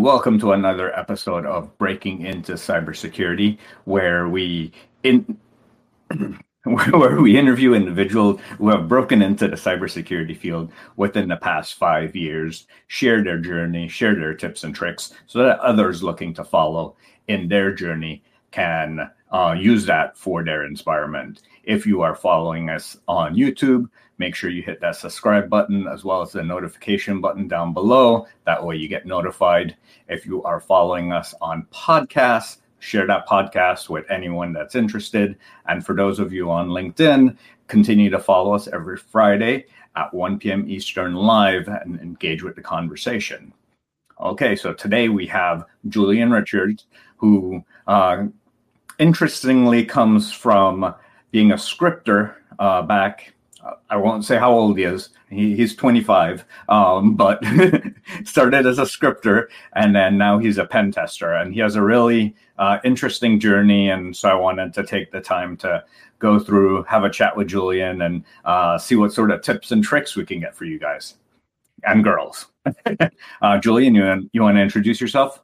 Welcome to another episode of Breaking into Cybersecurity, where we in where we interview individuals who have broken into the cybersecurity field within the past five years, share their journey, share their tips and tricks, so that others looking to follow in their journey can uh, use that for their inspirement. If you are following us on YouTube, make sure you hit that subscribe button as well as the notification button down below. That way you get notified. If you are following us on podcasts, share that podcast with anyone that's interested. And for those of you on LinkedIn, continue to follow us every Friday at 1 p.m. Eastern live and engage with the conversation. Okay, so today we have Julian Richards, who uh, interestingly comes from being a scripter uh, back I won't say how old he is. He, he's 25, um, but started as a scripter and then now he's a pen tester. And he has a really uh, interesting journey. And so I wanted to take the time to go through, have a chat with Julian, and uh, see what sort of tips and tricks we can get for you guys and girls. uh, Julian, you, you want to introduce yourself?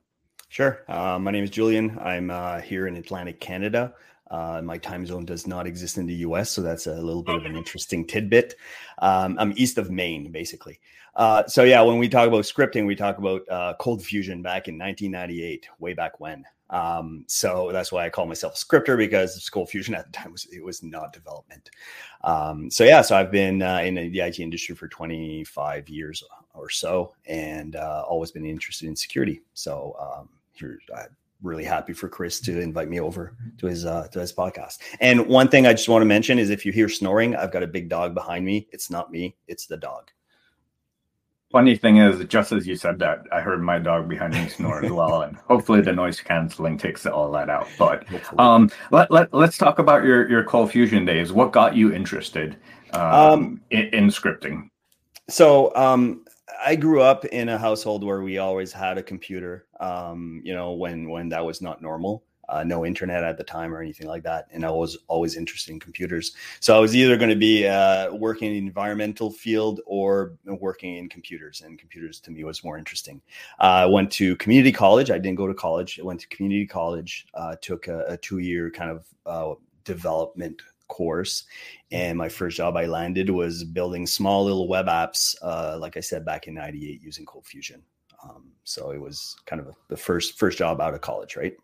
Sure. Uh, my name is Julian. I'm uh, here in Atlantic Canada. Uh, my time zone does not exist in the US, so that's a little bit of an interesting tidbit. Um, I'm east of Maine, basically. Uh, so, yeah, when we talk about scripting, we talk about uh, Cold Fusion back in 1998, way back when. Um, so that's why I call myself a scripter because Cold Fusion at the time was it was not development. Um, so yeah, so I've been uh, in the IT industry for 25 years or so, and uh, always been interested in security. So um, here, really happy for Chris to invite me over to his uh, to his podcast. And one thing I just want to mention is if you hear snoring, I've got a big dog behind me. It's not me, it's the dog. Funny thing is, just as you said that, I heard my dog behind me snore as well, and hopefully the noise canceling takes all that out. But um, let, let let's talk about your your Cold Fusion days. What got you interested um, um, in, in scripting? So um, I grew up in a household where we always had a computer. Um, you know, when when that was not normal, uh, no internet at the time or anything like that, and I was always interested in computers. So I was either going to be uh, working in the environmental field or working in computers, and computers to me was more interesting. Uh, I went to community college. I didn't go to college. I went to community college. Uh, took a, a two year kind of uh, development course. And my first job I landed was building small little web apps, uh, like I said, back in 98 using Cold Fusion. Um, so it was kind of a, the first first job out of college, right?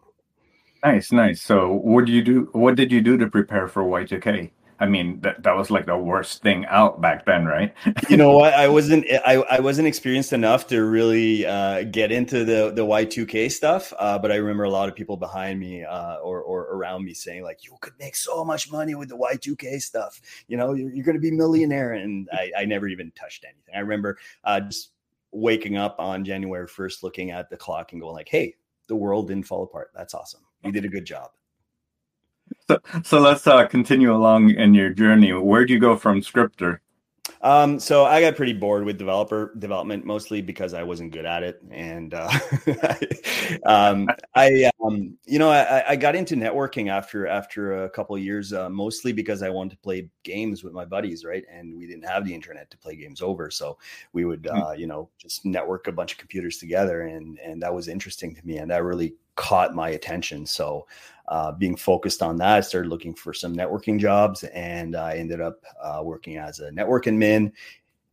Nice, nice. So what do you do? What did you do to prepare for Y2K? I mean, that, that was like the worst thing out back then, right? you know what? I wasn't I, I wasn't experienced enough to really uh, get into the the Y2K stuff. Uh, but I remember a lot of people behind me uh, or or around me saying like, "You could make so much money with the Y2K stuff. You know, you're, you're going to be millionaire." And I, I never even touched anything. I remember uh, just waking up on January 1st, looking at the clock and going like, "Hey, the world didn't fall apart. That's awesome. You did a good job." So, so let's uh, continue along in your journey. Where'd you go from scripter? Um, so I got pretty bored with developer development, mostly because I wasn't good at it, and uh, um, I, um, you know, I, I, got into networking after after a couple of years, uh, mostly because I wanted to play games with my buddies, right? And we didn't have the internet to play games over, so we would, hmm. uh, you know, just network a bunch of computers together, and and that was interesting to me, and that really caught my attention. So, uh, being focused on that, I started looking for some networking jobs, and I ended up uh, working as a network admin.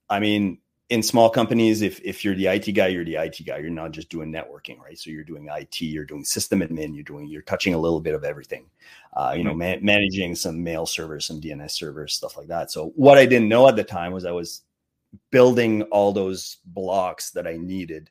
I mean, in small companies, if if you're the IT guy, you're the IT guy. You're not just doing networking, right? So you're doing IT, you're doing system admin, you're doing you're touching a little bit of everything. Uh, you know, man, managing some mail servers, some DNS servers, stuff like that. So what I didn't know at the time was I was building all those blocks that I needed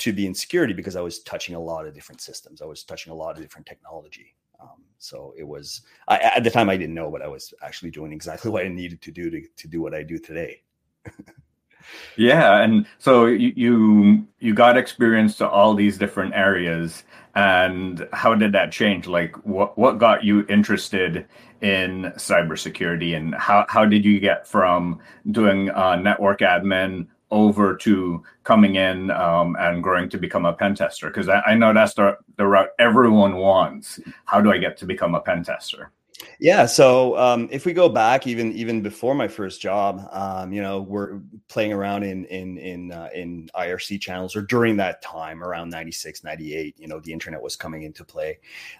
to be in security because I was touching a lot of different systems. I was touching a lot of different technology. Um, so it was I, at the time I didn't know, but I was actually doing exactly what I needed to do to to do what I do today. yeah, and so you, you you got experience to all these different areas, and how did that change? Like, what what got you interested in cybersecurity, and how how did you get from doing uh, network admin over to coming in um, and growing to become a pen tester? Because I, I, know that's the, the route everyone wants. How do I get to become a pen tester? Yeah. So um, if we go back even even before my first job, um, you know, we're playing around in in in uh, in IRC channels or during that time around 96, 98, you know, the internet was coming into play,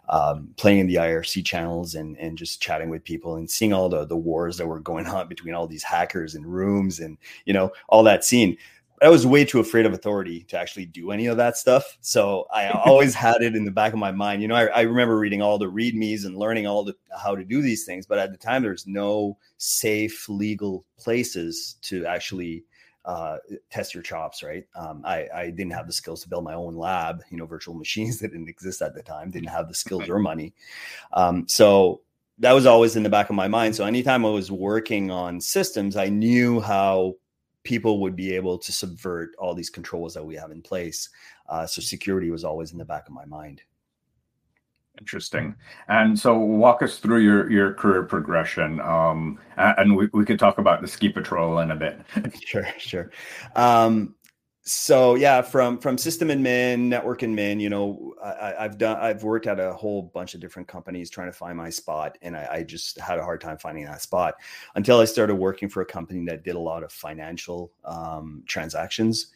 um, playing in the IRC channels and and just chatting with people and seeing all the the wars that were going on between all these hackers and rooms and you know all that scene I was way too afraid of authority to actually do any of that stuff. So I always had it in the back of my mind. You know, I, I remember reading all the readmes and learning all the how to do these things, but at the time there's no safe legal places to actually uh, test your chops. Right? Um, I, I didn't have the skills to build my own lab. You know, virtual machines that didn't exist at the time didn't have the skills or money. Um, so that was always in the back of my mind. So anytime I was working on systems, I knew how people would be able to subvert all these controls that we have in place. Uh, so security was always in the back of my mind. Interesting. And so walk us through your, your career progression. Um, and we, we could talk about the ski patrol in a bit. sure, sure. Um, so yeah from from system admin network admin you know I, have done i've worked at a whole bunch of different companies trying to find my spot and I, I, just had a hard time finding that spot until i started working for a company that did a lot of financial um, transactions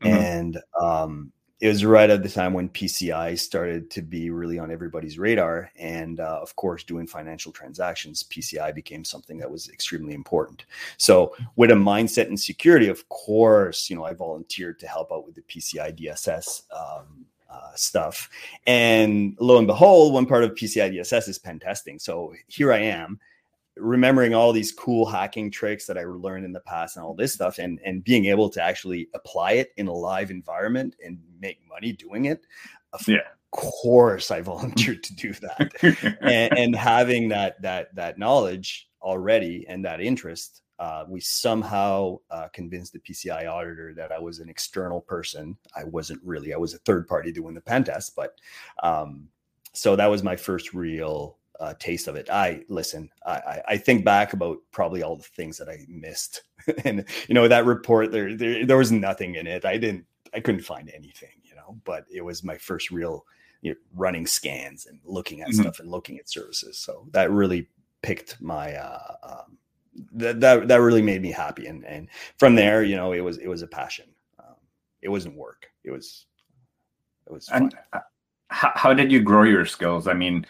mm-hmm. and um, it was right at the time when PCI started to be really on everybody's radar. And uh, of course, doing financial transactions, PCI became something that was extremely important. So, with a mindset in security, of course, you know, I volunteered to help out with the PCI DSS um, uh, stuff. And lo and behold, one part of PCI DSS is pen testing. So here I am remembering all these cool hacking tricks that I learned in the past and all this stuff and and being able to actually apply it in a live environment and make money doing it. Of yeah. course I volunteered to do that. and, and, having that that that knowledge already and that interest uh, we somehow uh, convinced the PCI auditor that I was an external person. I wasn't really. I was a third party doing the pen test, but um, so that was my first real uh, taste of it. I listen. I, I think back about probably all the things that I missed, and you know that report there, there there was nothing in it. I didn't. I couldn't find anything. You know, but it was my first real you know, running scans and looking at mm-hmm. stuff and looking at services. So that really picked my. Uh, um, that, that that really made me happy, and and from there, you know, it was it was a passion. Um, it wasn't work. It was it was. Fun. And uh, how, how did you grow your skills? I mean,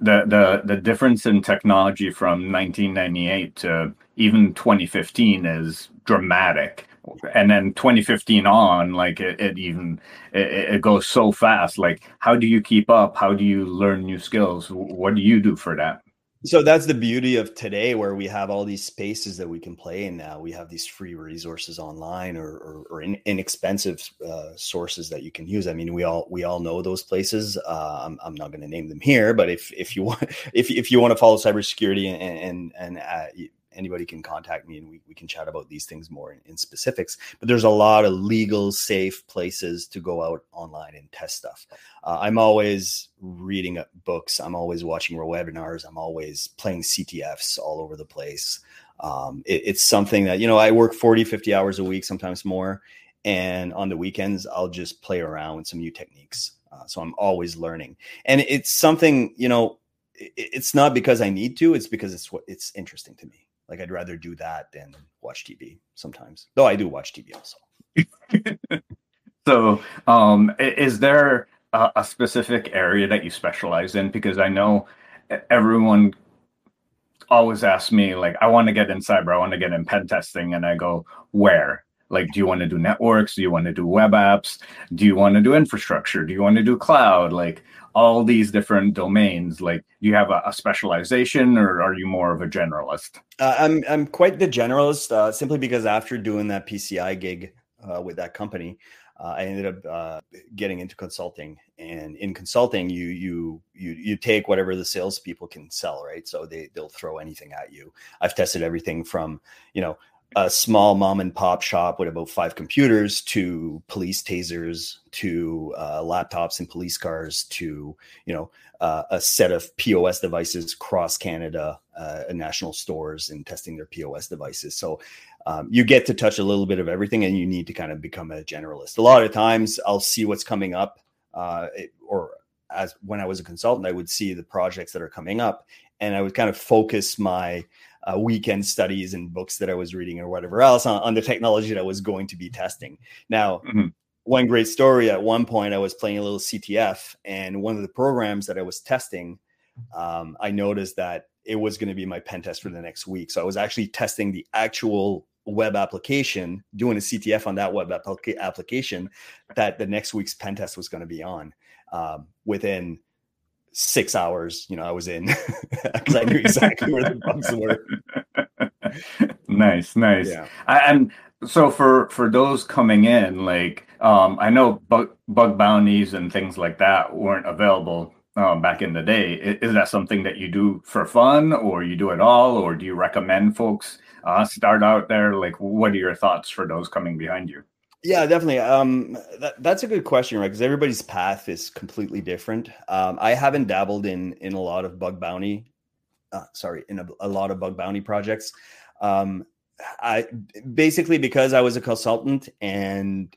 the the difference in technology from 1998 to even 2015 is dramatic. And then 2015 on like it, it even it, it, goes so fast. Like how do you keep up? How do you learn new skills? What do you do for that so that's the beauty of today where we have all these spaces that we can play in now. We have these free resources online or, or, or in, inexpensive uh, sources that you can use. I mean we all we all know those places. Uh, I'm, I'm not going to name them here but if if you want if, if you want to follow cybersecurity and and, and uh, anybody can contact me and we, we can chat about these things more in, in, specifics. But there's a lot of legal, safe places to go out online and test stuff. Uh, I'm always reading books. I'm always watching webinars. I'm always playing CTFs all over the place. Um, it, it's something that, you know, I work 40, 50 hours a week, sometimes more. And on the weekends, I'll just play around with some new techniques. Uh, so I'm always learning. And it's something, you know, it's not because I need to, it's because it's what it's interesting to me. Like I'd rather do that than watch TV sometimes. Though I do watch TV also. so, um, is there a, a specific area that you specialize in? Because I know everyone always asks me, like, I want to get in cyber, I want to get in pen testing, and I go, where? Like, do you want to do networks? Do you want to do web apps? Do you want to do infrastructure? Do you want to do cloud? Like, all these different domains like do you have a, a specialization or are you more of a generalist uh, i'm i'm quite the generalist uh, simply because after doing that pci gig uh, with that company uh, I ended up uh, getting into consulting, and in consulting, you you you you take whatever the salespeople can sell, right? So they they'll throw anything at you. I've tested everything from you know a small mom and pop shop with about five computers to police tasers to uh, laptops and police cars to you know uh, a set of pos devices across canada uh, national stores and testing their pos devices. So um, you get to touch a little bit of everything and you need to kind of become a generalist. A lot of times i'll see what's coming up uh, it, or as when i was a consultant i would see the projects that are coming up and I would kind of focus my uh, weekend studies and books that I was reading or whatever else on, on the technology that I was going to be testing. Now, mm-hmm. one great story at one point, I was playing a little CTF, and one of the programs that I was testing, um, I noticed that it was going to be my pen test for the next week. So I was actually testing the actual web application, doing a CTF on that web application that the next week's pen test was going to be on. Um, within six hours, you know, I was in because I knew exactly where the bugs were. nice, nice. Yeah. I, and so for for those coming in, like um, I know bug bug bounties and things like that weren't available um, back in the day. Is, is, that something that you do for fun, or you do it all, or do you recommend folks uh, start out there? Like, what are your thoughts for those coming behind you? Yeah, definitely. Um, that, that's a good question, right? Because everybody's path is completely different. Um, I haven't dabbled in in a lot of bug bounty, uh, sorry, in a, a, lot of bug bounty projects. Um, I basically because I was a consultant, and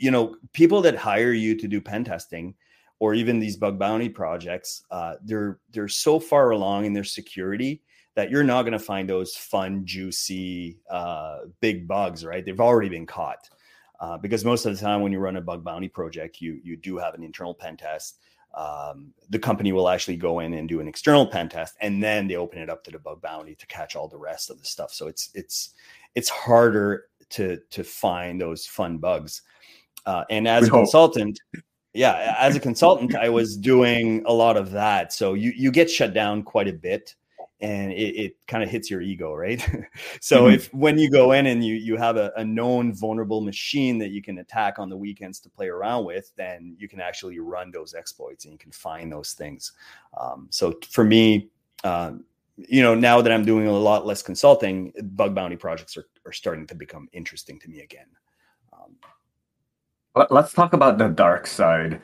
you know, people that hire you to do pen testing or even these bug bounty projects, uh, they're they're so far along in their security that you're not going to find those fun, juicy, uh, big bugs, right? They've already been caught. Uh, because most of the time when you run a bug bounty project, you you do have an internal pen test. Um, the company will actually go in and do an external pen test, and then they open it up to the bug bounty to catch all the rest of the stuff. So it's it's it's harder to to find those fun bugs. Uh, and as we a hope. consultant, yeah, as a consultant, I was doing a lot of that. So you you get shut down quite a bit and it, it kind of hits your ego right? So mm-hmm. if when you go in and you you have a, a, known vulnerable machine that you can attack on the weekends to play around with then you can actually run those exploits and you can find those things. Um, so for me um, you know now that i'm doing a lot less consulting bug bounty projects are, are starting to become interesting to me again. Um, let's talk about the dark side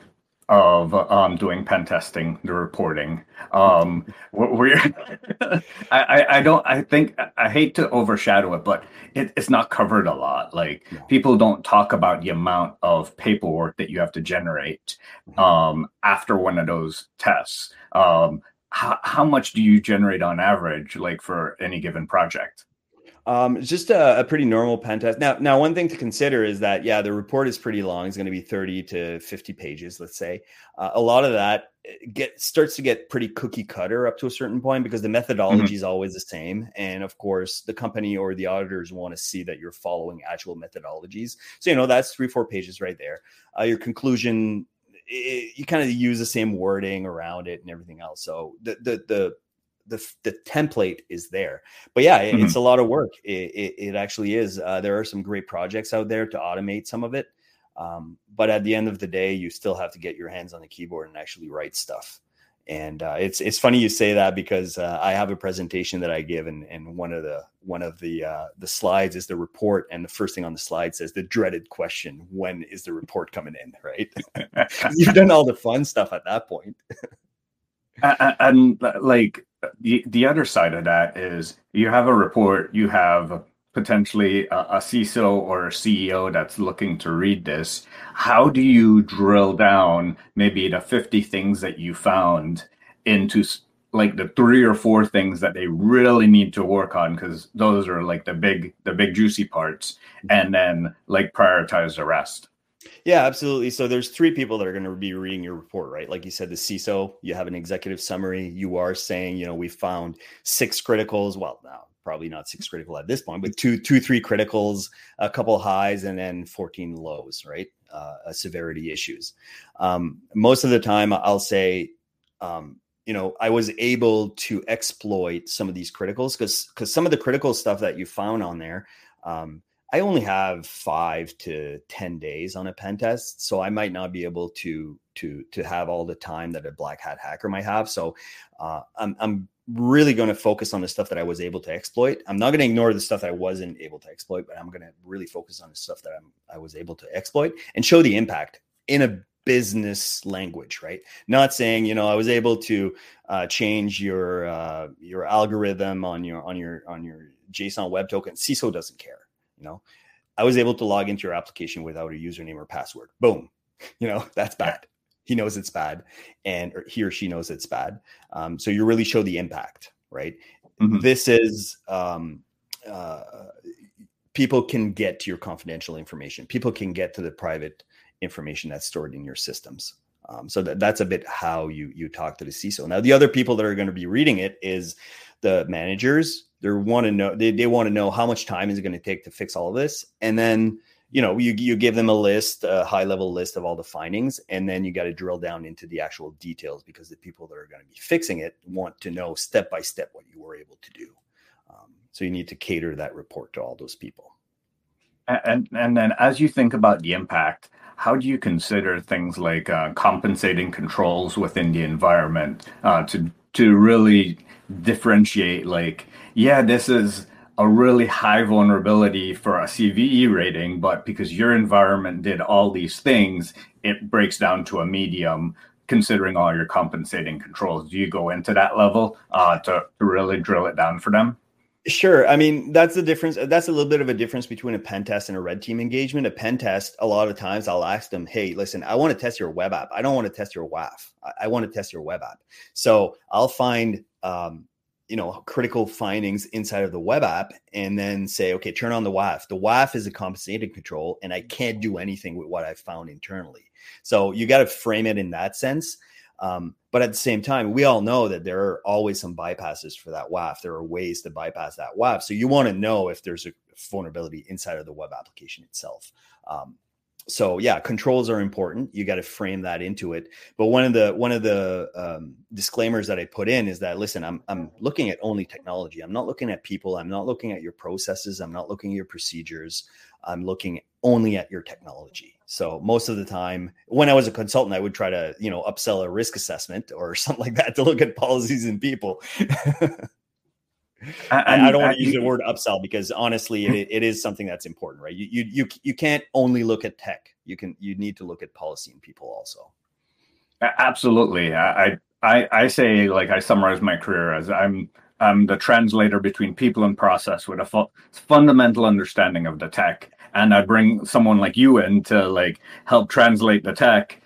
of um, doing pen testing, the reporting. Um, we're, I, I don't, I think, I hate to overshadow it, but it, it's not covered a lot. Like yeah. people don't talk about the amount of paperwork that you have to generate mm-hmm. um, after one of those tests. Um, how, how much do you generate on average, like for any given project? Um, it's just a, a, pretty normal pen test. Now, now one thing to consider is that yeah, the report is pretty long. It's going to be thirty to fifty pages, let's say. Uh, a lot of that eh, get starts to get pretty cookie cutter up to a certain point because the methodology mm-hmm. is always the same, and of course, the company or the auditors want to see that you're following actual methodologies. So you know that's three four pages right there. Uh, your conclusion, it, you kind of use the same wording around it and everything else. So the the the the the template is there. But yeah, it, mm-hmm. it's a lot of work. It, it, it actually is. Uh, there are some great projects out there to automate some of it. Um, but at the end of the day, you still have to get your hands on the keyboard and actually write stuff. And uh, it's it's funny you say that because uh, I have a presentation that I give, and, and one of the one of the uh, the slides is the report, and the first thing on the slide says the dreaded question: When is the report coming in? Right? You've done all the fun stuff at that point. and like the the other side of that is you have a report, you have potentially a, a CISO or a CEO that's looking to read this. How do you drill down maybe the 50 things that you found into like the three or four things that they really need to work on? Because those are like the big the big juicy parts. Mm-hmm. And then like prioritize the rest yeah, absolutely. So there's three people that are going to be reading your report, right? Like you said, the CISO, you have an executive summary. You are saying, you know, we found six criticals. Well, now probably not six critical at this point, but two, two, three criticals, a couple highs, and then 14 lows, right? Uh, severity issues. Um, most of the time, I'll say, um, you know, I was able to exploit some of these criticals because because some of the critical stuff that you found on there, um, I only have five to ten days on a pen test, so I might not be able to to to have all the time that a black hat hacker might have. So uh, I'm I'm really going to focus on the stuff that I was able to exploit. I'm not going to ignore the stuff that I wasn't able to exploit, but I'm going to really focus on the stuff that I'm I was able to exploit and show the impact in a business language, right? Not saying you know I was able to uh, change your uh, your algorithm on your on your on your JSON web token. CISO doesn't care you know, I was able to log into your application without a username or password. Boom. You know, that's bad. He knows it's bad, and he or she knows it's bad. Um, so you really show the impact. right? Mm-hmm. This is um, uh, people can get to your confidential information. People can get to the private information that's stored in your systems. Um, so that, that's a bit how you you talk to the CISO. Now, the other people that are going to be reading it is the managers. They want to know they, they want to know how much time is it going to take to fix all of this, and then you know you you give them a list, a high level list of all the findings, and then you got to drill down into the actual details because the people that are going to be fixing it want to know step by step what you were able to do. Um, so you need to cater that report to all those people. And and then as you think about the impact, how do you consider things like uh, compensating controls within the environment uh, to to really differentiate? Like, yeah, this is a really high vulnerability for a CVE rating, but because your environment did all these things, it breaks down to a medium. Considering all your compensating controls, do you go into that level uh, to, to really drill it down for them? Sure. I mean, that's the difference. That's a little bit of a difference between a pen test and a red team engagement. A pen test, a lot of times I'll ask them, hey, listen, I want to test your web app. I don't want to test your WAF. I, want to test your web app. So I'll find, um, you know, critical findings inside of the web app and then say, okay, turn on the WAF. The WAF is a compensating control and I can't do anything with what I found internally. So you got to frame it in that sense. Um, but at the same time, we all know that there are always some bypasses for that WAF. There are ways to bypass that WAF. So you want to know if there's a vulnerability inside of the web application itself. Um, so yeah, controls are important. You got to frame that into it. But one of the one of the um, disclaimers that I put in is that listen, I'm I'm looking at only technology. I'm not looking at people. I'm not looking at your processes. I'm not looking at your procedures. I'm looking only at your technology. So most of the time, when I was a consultant, I would try to, you know, upsell a risk assessment or something like that to look at policies and people. I, I, don't want to use the word upsell because honestly, hmm. it, it is something that's important, right? You, you you you can't only look at tech. You can you need to look at policy and people also. Absolutely, I I I say like I summarize my career as I'm I'm the translator between people and process with a fu- fundamental understanding of the tech and I bring someone like you in to like help translate the tech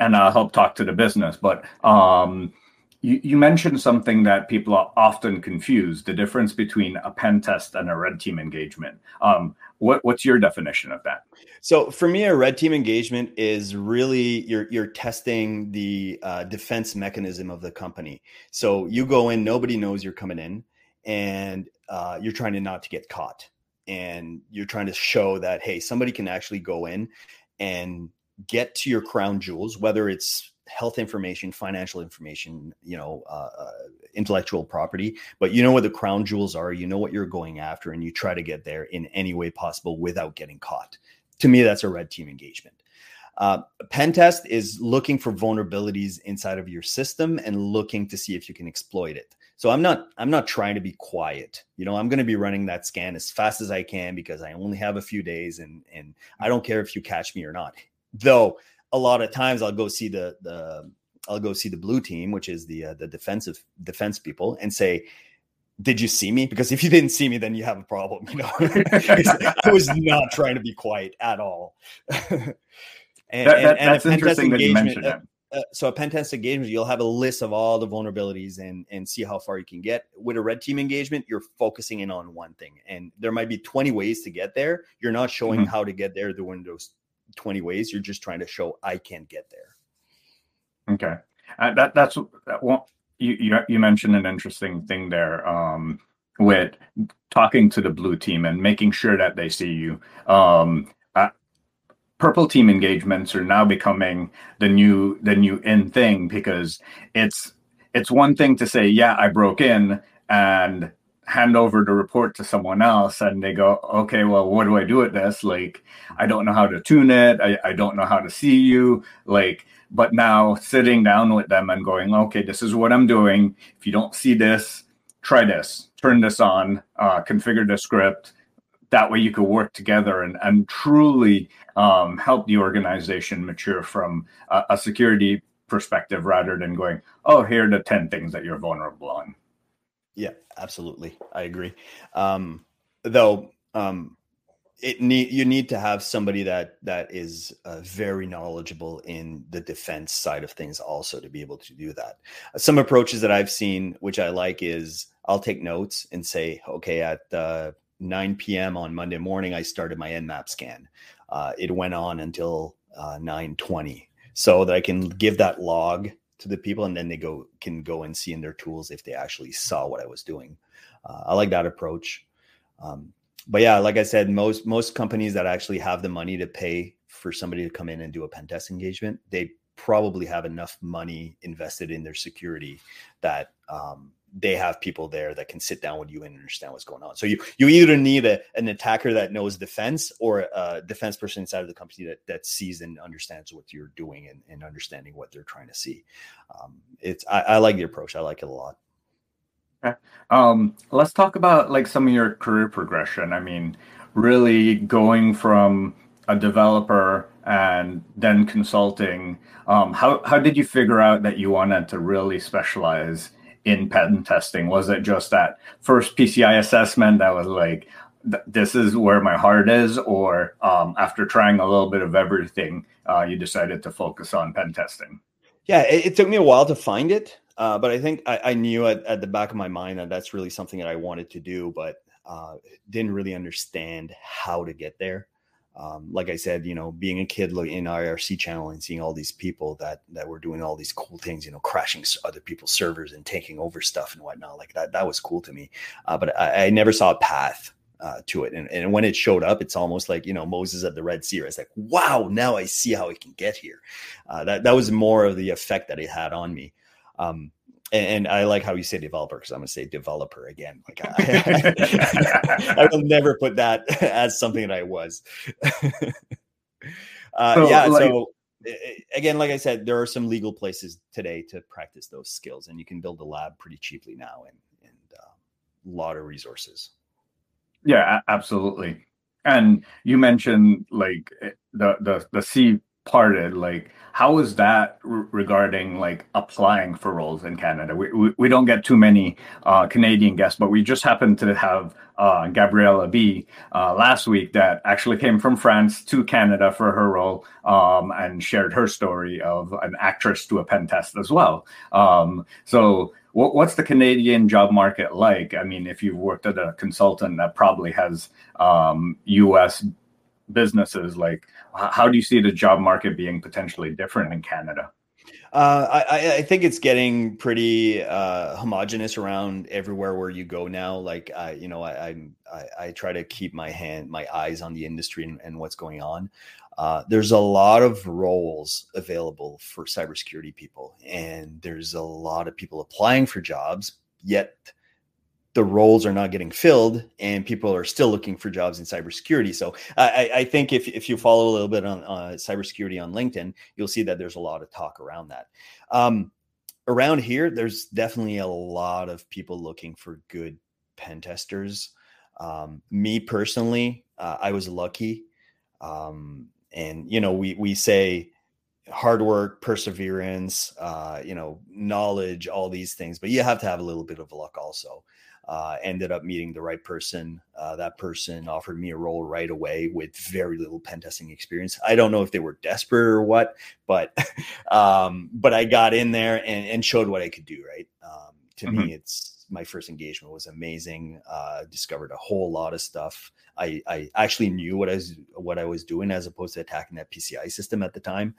and I'll help talk to the business. But um, you, you mentioned something that people are often confused: the difference between a pen test and a red team engagement. Um, what, what's your definition of that? So for me, a red team engagement is really you're you're testing the uh, defense mechanism of the company. So you go in, nobody knows you're coming in, and uh, you're trying to not to get caught and you're trying to show that hey somebody can actually go in and get to your crown jewels whether it's health information financial information you know uh, uh, intellectual property but you know what the crown jewels are you know what you're going after and you try to get there in any way possible without getting caught. To me that's a red team engagement. Uh, pen test is looking for vulnerabilities inside of your system and looking to see if you can exploit it so I'm not I'm not trying to be quiet. You know, I'm going to be running that scan as fast as I can because I only have a few days and and I don't care if you catch me or not. Though a lot of times I'll go see the the I'll go see the blue team, which is the uh, the defensive defense people, and say, "Did you see me?" Because if you didn't see me, then you have a problem. You know, I was not trying to be quiet at all. and, that, that, and, that's interesting that you mentioned uh, uh, so a pen test engagement, you'll have a list of all the vulnerabilities and and see how far you can get. With a red team engagement, you're focusing in on one thing, and there might be 20 ways to get there. You're not showing mm-hmm. how to get there the those 20 ways. You're just trying to show I can get there. Okay, uh, that that's that well, you, you you mentioned an interesting thing there. Um, with talking to the blue team and making sure that they see you. Um, purple team engagements are now becoming the new the new in thing because it's it's one thing to say yeah i broke in and hand over the report to someone else and they go okay well what do i do with this? Like i don't know how to tune it. I, I don't know how to see you. Like but now sitting down with them and going okay this is what i'm doing. If you don't see this try this. Turn this on uh, configure the script that way you could work together and, and truly um, help the organization mature from a, a, security perspective rather than going, oh, here are the 10 things that you're vulnerable on. Yeah, absolutely. I agree. Um, though, um, it need you need to have somebody that that is uh, very knowledgeable in the defense side of things also to be able to do that some approaches that i've seen which i like is I'll take notes and say, okay, at uh, 9 p.m. on Monday morning, I started my Nmap scan. Uh, it went on until uh, 9:20, so that I can give that log to the people, and then they go can go and see in their tools if they actually saw what I was doing. Uh, I like that approach. Um, but yeah, like I said, most most companies that actually have the money to pay for somebody to come in and do a pen test engagement, they probably have enough money invested in their security that um, they have people there that can sit down with you and understand what's going on. So you you either need a, an attacker that knows defense or a defense person inside of the company that that sees and understands what you're doing and, and understanding what they're trying to see. Um, it's I, I like the approach. I like it a lot. Um, let's talk about like some of your career progression. I mean, really going from a developer and then consulting. Um, how how did you figure out that you wanted to really specialize in pen testing? Was it just that first PCI assessment that was like, this is where my heart is, or um, after trying a little bit of everything, uh, you decided to focus on pen testing? Yeah, it, it took me a while to find it, uh, but I think I, I knew at, at, the back of my mind that that's really something that I wanted to do, but uh, didn't really understand how to get there um, like I said, you know, being a kid in IRC channel and seeing all these people that that were doing all these cool things, you know, crashing other people's servers and taking over stuff and whatnot, like that, that was cool to me. Uh, but I, I, never saw a path uh, to it, and, and when it showed up, it's almost like you know Moses at the Red Sea. It's like, wow, now I see how I can get here. Uh, that that was more of the effect that it had on me. Um, and, I like how you say developer because I'm going to say developer again. Like I, I, will never put that as something that I was. uh, so, yeah. Like, so again, like I said, there are some legal places today to practice those skills, and you can build a lab pretty cheaply now, and and uh, a lot of resources. Yeah, absolutely. And you mentioned like eh, the the the C parted like how is that regarding like applying for roles in canada? We, we, we don't get too many uh, canadian guests but we just happened to have uh, gabriella b uh, last week that actually came from france to canada for her role um, and shared her story of an actress to a pen test as well. Um, so what, what's the canadian job market like? I mean if you've worked at a consultant that probably has um, us businesses like how do you see the job market being potentially different in canada uh, I, I, think it's getting pretty uh, homogenous around everywhere where you go now. Like, uh, you know, I, I, I try to keep my hand, my eyes on the industry and, and what's going on. Uh, there's a lot of roles available for cybersecurity people, and there's a lot of people applying for jobs. Yet, the roles are not getting filled and people are still looking for jobs in cybersecurity. So I, I think if, if you follow a little bit on uh, cybersecurity on LinkedIn, you'll see that there's a lot of talk around that. Um, around here, there's definitely a lot of people looking for good pen testers. Um, me personally, uh, I was lucky. Um, and, you know, we, we say, hard work, perseverance, uh, you know, knowledge, all these things, but you have to have a little bit of luck also uh, ended up meeting the right person. Uh, that person offered me a role right away with very little pen testing experience. I don't know if they were desperate or what, but um, but I got in there and, and, showed what I could do. Right. Um, to mm-hmm. me, it's my first engagement was amazing. Uh, discovered a whole lot of stuff. I, I actually knew what I was what I was doing as opposed to attacking that PCI system at the time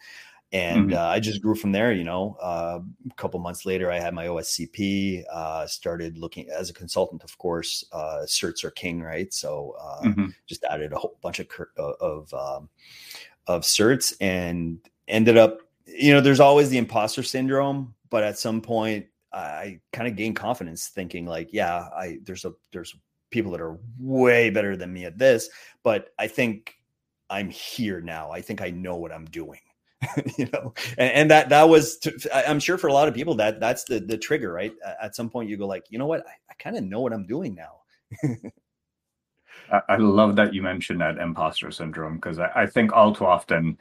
and mm-hmm. uh, I just grew from there. You know, uh, a couple months later, I had my OSCP. Uh, started looking as a consultant, of course. Uh, certs are king, right? So uh, mm-hmm. just added a whole bunch of uh, of um, of certs, and ended up. You know, there's always the imposter syndrome, but at some point, I kind of gained confidence, thinking like, yeah, I there's a there's people that are way better than me at this, but I think I'm here now. I think I know what I'm doing you know and, and, that that was to, i'm sure for a lot of people that that's the the trigger right at some point you go like you know what i, I kind of know what i'm doing now I, I love that you mentioned that imposter syndrome because I, I, think all too often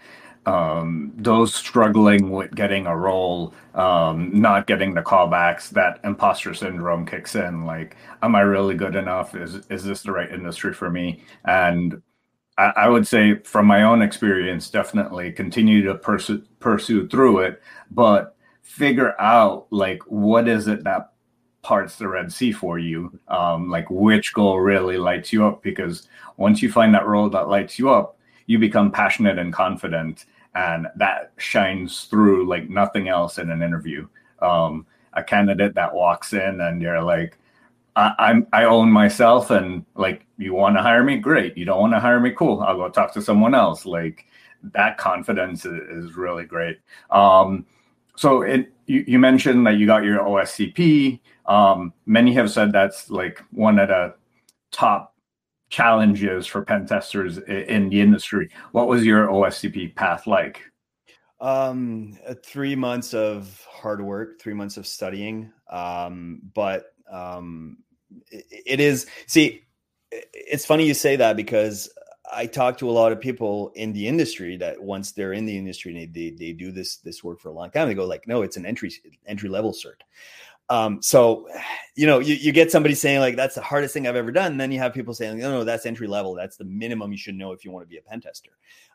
um, those struggling with getting a role, um, not getting the callbacks, that imposter syndrome kicks in. Like, am I really good enough? Is is this the right industry for me? And I, would say from my own experience, definitely continue to pursue pursue through it, but figure out like what is it that parts the Red Sea for you. Um, like which goal really lights you up? Because once you find that role that lights you up, you become passionate and confident, and that shines through like nothing else in an interview. Um, a candidate that walks in and you're like, I, I'm I own myself, and like you want to hire me, great. You don't want to hire me, cool. I'll go talk to someone else. Like that confidence is, is really great. Um, so it, you, you, mentioned that you got your OSCP. Um, many have said that's like one of the top challenges for pen testers in the industry. What was your OSCP path like? Um, uh, three months of hard work, three months of studying. Um, but um, it, is see, it's funny you say that because I talk to a lot of people in the industry that once they're in the industry they, they, they do this this work for a long time, they go like, no, it's an entry entry level cert. Um, so you know, you, you get somebody saying like that's the hardest thing I've ever done, and then you have people saying, no, no, that's entry level. That's the minimum you should know if you want to be a pen tester.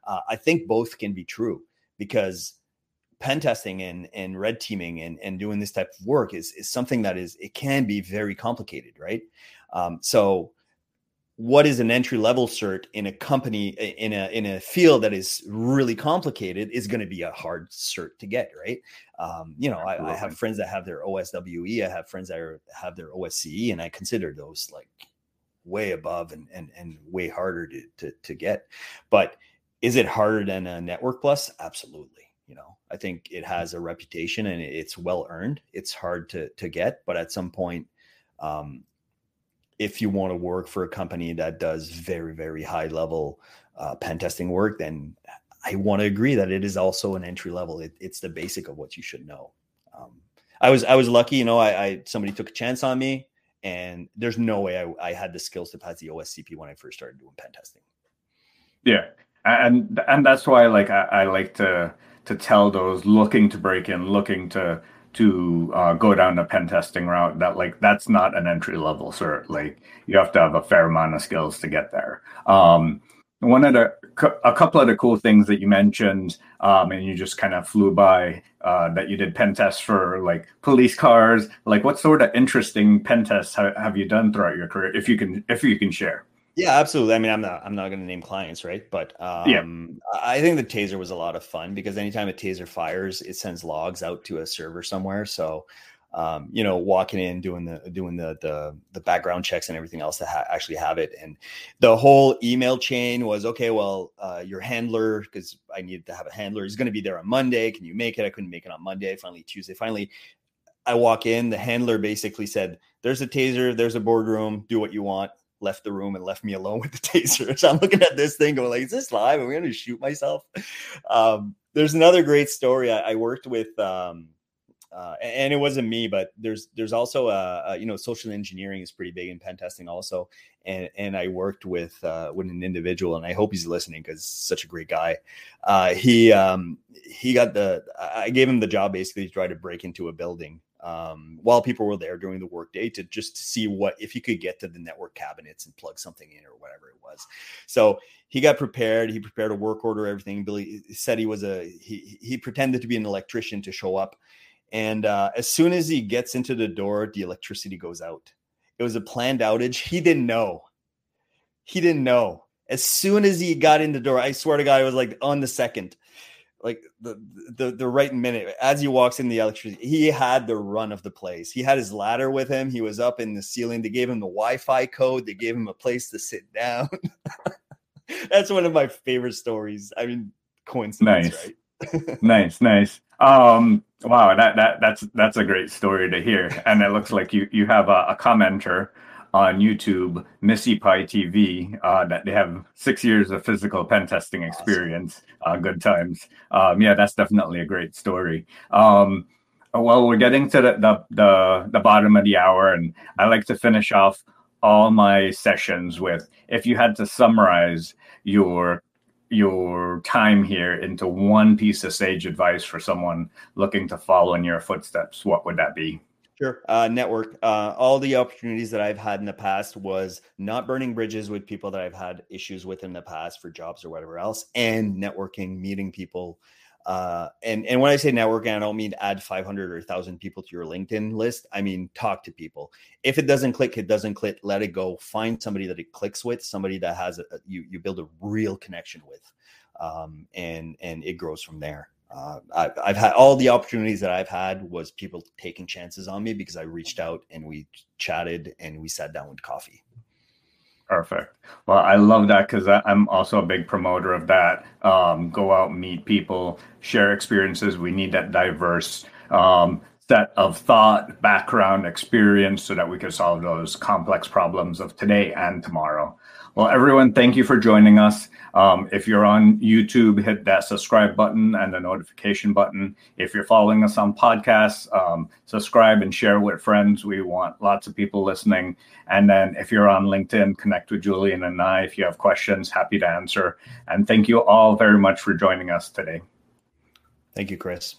Uh, I think both can be true because pen testing and and red teaming and and doing this type of work is is something that is it can be very complicated, right? Um, so what is an entry level cert in a company in a in a field that is really complicated is going to be a hard cert to get right? Um, you know I, I, have friends that have their oswe i have friends that are, have their osce and i consider those like way above and and, and way harder to, to to get. But is it harder than a network plus absolutely you know i think it has a reputation and it's well earned. It's hard to to get but at some point um, if you want to work for a company that does very very high level uh, pen testing work then i want to agree that it is also an entry level. It, it's the basic of what you should know. Um, i was i was lucky you know I, I, somebody took a chance on me and there's no way I, I had the skills to pass the oscp when i first started doing pen testing. Yeah and and that's why like I, I like to to tell those looking to break in looking to to uh, go down the pen testing route that like that's not an entry level cert. Like you have to have a fair amount of skills to get there. Um, one of the a couple of the cool things that you mentioned um, and you just kind of flew by uh, that you did pen tests for like police cars. Like what sort of interesting pen tests ha- have you done throughout your career if you can if you can share yeah, absolutely. I mean, I'm not I'm not going to name clients, right? But um, yeah. I think the taser was a lot of fun because anytime a taser fires, it sends logs out to a server somewhere. So, um, you know, walking in, doing the doing the the, the background checks and everything else to ha- actually have it, and the whole email chain was okay. Well, uh, your handler, because I needed to have a handler, is going to be there on Monday. Can you make it? I couldn't make it on Monday. Finally, Tuesday. Finally, I walk in. The handler basically said, "There's a taser. There's a boardroom. Do what you want." Left the room and left me alone with the taser. So I'm looking at this thing going like, is this live? Am I going to shoot myself? Um, there's another great story. I, I worked with, um, uh, and it wasn't me, but there's there's also a, a, you know social engineering is pretty big in pen testing also, and and I worked with uh, with an individual, and I hope he's listening because such a great guy. Uh, he um, he got the I gave him the job basically to try to break into a building um, while people were there during the workday to just see what if you could get to the network cabinets and plug something in or whatever it was. So he got prepared. He prepared a work order, everything. Billy said he was a he he pretended to be an electrician to show up, and uh, as soon as he gets into the door, the electricity goes out. It was a planned outage. He didn't know. He didn't know. As soon as he got in the door, I swear to God, it was like on the second like the the the right minute as he walks in the electricity he had the run of the place. He had his ladder with him. He was up in the ceiling. They gave him the wi-fi code. They gave him a place to sit down. That's one of my favorite stories. I mean coincidence nice. right? Nice nice. Um wow that that that's that's a great story to hear. And it looks like you you have a, a commenter on YouTube, Missy Pie TV, uh, that they have six years of physical pen testing experience. Uh, good times. Um, yeah, that's definitely a great story. Um, well, we're getting to the, the, the the bottom of the hour, and I like to finish off all my sessions with if you had to summarize your your time here into one piece of sage advice for someone looking to follow in your footsteps, what would that be? Sure. Uh, network. Uh, all the opportunities that I've had in the past was not burning bridges with people that I've had issues with in the past for jobs or whatever else, and networking, meeting people, Uh, and and when I say networking, I don't mean add 500 or 1,000 people to your LinkedIn list. I mean talk to people. If it doesn't click, it doesn't click. Let it go. Find somebody that it clicks with, somebody that has a, you you build a real connection with, um, and and it grows from there. Uh, I, I've had all the opportunities that I've had was people taking chances on me because I reached out and we chatted and we sat down with coffee. Perfect. Well, I love that because I'm also a big promoter of that. Um, go out, meet people, share experiences. We need that diverse um, set of thought, background, experience so that we can solve those complex problems of today and tomorrow. Well, everyone, thank you for joining us. Um, if you're on YouTube, hit that subscribe button and the notification button. If you're following us on podcasts, um, subscribe and share with friends. We want lots of people listening. And then if you're on LinkedIn, connect with Julian and I. If you have questions, happy to answer. And thank you all very much for joining us today. Thank you, Chris.